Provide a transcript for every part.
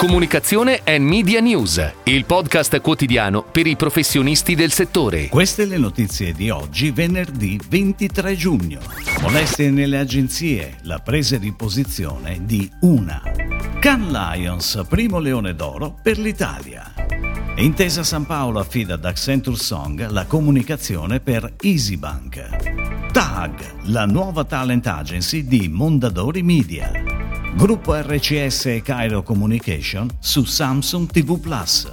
Comunicazione e Media News, il podcast quotidiano per i professionisti del settore. Queste le notizie di oggi, venerdì 23 giugno. Molestie nelle agenzie, la presa di posizione di una. Can Lions, primo leone d'oro per l'Italia. Intesa San Paolo affida ad Accenture Song la comunicazione per EasyBank. TAG, la nuova talent agency di Mondadori Media. Gruppo RCS e Cairo Communication su Samsung TV Plus.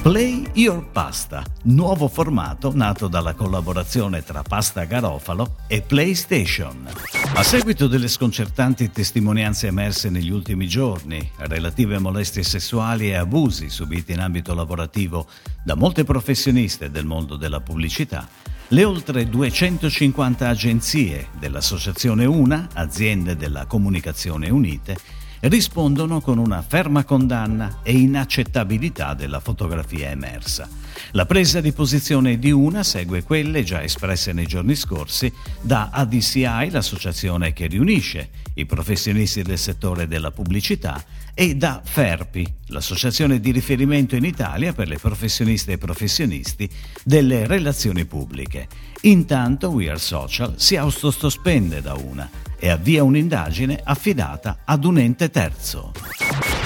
Play Your Pasta, nuovo formato nato dalla collaborazione tra Pasta Garofalo e PlayStation. A seguito delle sconcertanti testimonianze emerse negli ultimi giorni, relative a molestie sessuali e abusi subiti in ambito lavorativo da molte professioniste del mondo della pubblicità, le oltre 250 agenzie dell'Associazione UNA, aziende della comunicazione unite, rispondono con una ferma condanna e inaccettabilità della fotografia emersa. La presa di posizione di una segue quelle già espresse nei giorni scorsi da ADCI, l'associazione che riunisce i professionisti del settore della pubblicità, e da FERPI, l'associazione di riferimento in Italia per le professioniste e professionisti delle relazioni pubbliche. Intanto We Are Social si autosospende da una e avvia un'indagine affidata ad un ente terzo.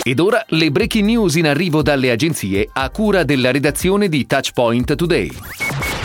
Ed ora le breaking news in arrivo dalle agenzie a cura della redazione di Touchpoint Today.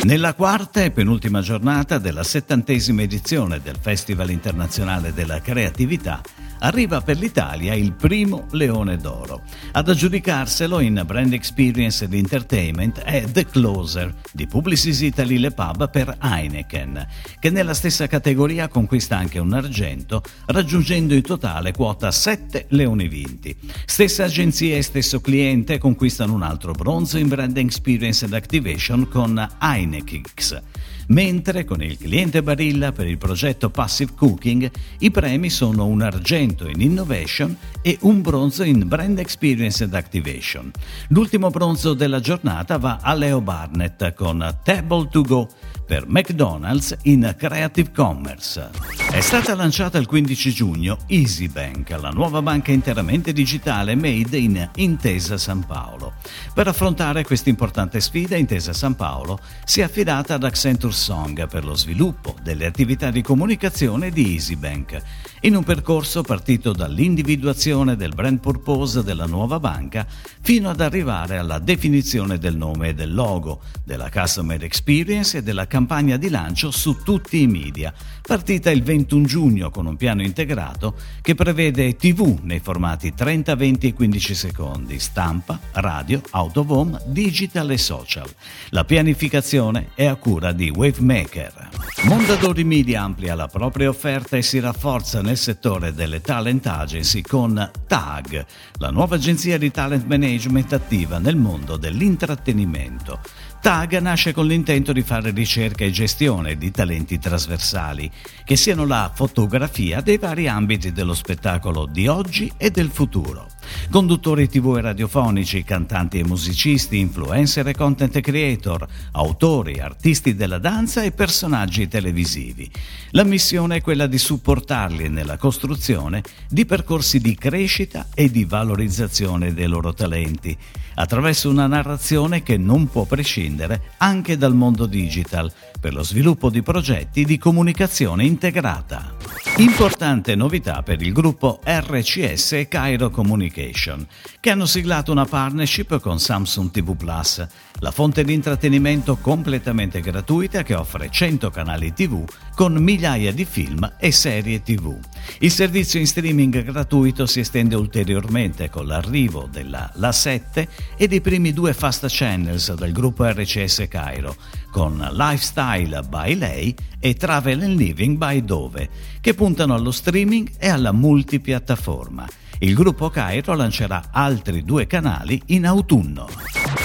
Nella quarta e penultima giornata della settantesima edizione del Festival internazionale della creatività, arriva per l'Italia il primo Leone d'Oro. Ad aggiudicarselo in Brand Experience ed Entertainment è The Closer di Publicis Italy Le Pub per Heineken, che nella stessa categoria conquista anche un argento, raggiungendo in totale quota 7 leoni vinti. Stessa agenzia e stesso cliente conquistano un altro bronzo in Brand Experience ed Activation con Heineken X mentre con il cliente Barilla per il progetto Passive Cooking i premi sono un argento in Innovation e un bronzo in Brand Experience and Activation. L'ultimo bronzo della giornata va a Leo Barnett con Table to Go per McDonald's in Creative Commerce. È stata lanciata il 15 giugno EasyBank, la nuova banca interamente digitale made in Intesa San Paolo. Per affrontare questa importante sfida, Intesa San Paolo si è affidata ad Accenture Song per lo sviluppo delle attività di comunicazione di EasyBank, in un percorso partito dall'individuazione del brand purpose della nuova banca fino ad arrivare alla definizione del nome e del logo, della customer experience e della campagna di lancio su tutti i media, partita il 21 giugno con un piano integrato che prevede TV nei formati 30, 20 e 15 secondi, stampa, radio, autovom, digital e social. La pianificazione è a cura di Wavemaker. Mondadori Media amplia la propria offerta e si rafforza nel settore delle talent agency con TAG, la nuova agenzia di talent management attiva nel mondo dell'intrattenimento. TAG nasce con l'intento di fare ricerca e gestione di talenti trasversali, che siano la fotografia dei vari ambiti dello spettacolo di oggi e del futuro. Conduttori tv e radiofonici, cantanti e musicisti, influencer e content creator, autori, artisti della danza e personaggi televisivi. La missione è quella di supportarli nella costruzione di percorsi di crescita e di valorizzazione dei loro talenti, attraverso una narrazione che non può prescindere anche dal mondo digital per lo sviluppo di progetti di comunicazione integrata. Importante novità per il gruppo RCS e Cairo Communication, che hanno siglato una partnership con Samsung TV Plus, la fonte di intrattenimento completamente gratuita che offre 100 canali TV con migliaia di film e serie TV. Il servizio in streaming gratuito si estende ulteriormente con l'arrivo della La 7 e dei primi due fast channels del gruppo RCS Cairo, con Lifestyle by Lei e Travel and Living by Dove, che puntano allo streaming e alla multipiattaforma. Il gruppo Cairo lancerà altri due canali in autunno.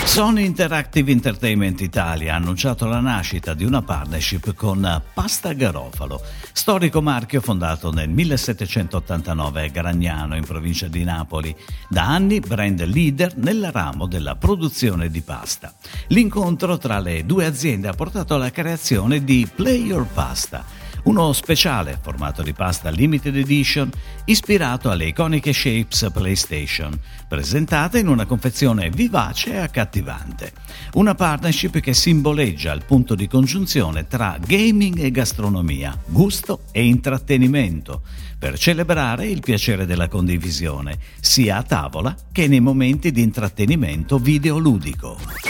Sony Interactive Entertainment Italia ha annunciato la nascita di una partnership con Pasta Garofalo, storico marchio fondato nel 1789 a Gragnano in provincia di Napoli, da anni brand leader nel ramo della produzione di pasta. L'incontro tra le due aziende ha portato alla creazione di Play Your Pasta, uno speciale formato di pasta limited edition ispirato alle iconiche shapes PlayStation, presentate in una confezione vivace e accattivante. Una partnership che simboleggia il punto di congiunzione tra gaming e gastronomia, gusto e intrattenimento, per celebrare il piacere della condivisione, sia a tavola che nei momenti di intrattenimento videoludico.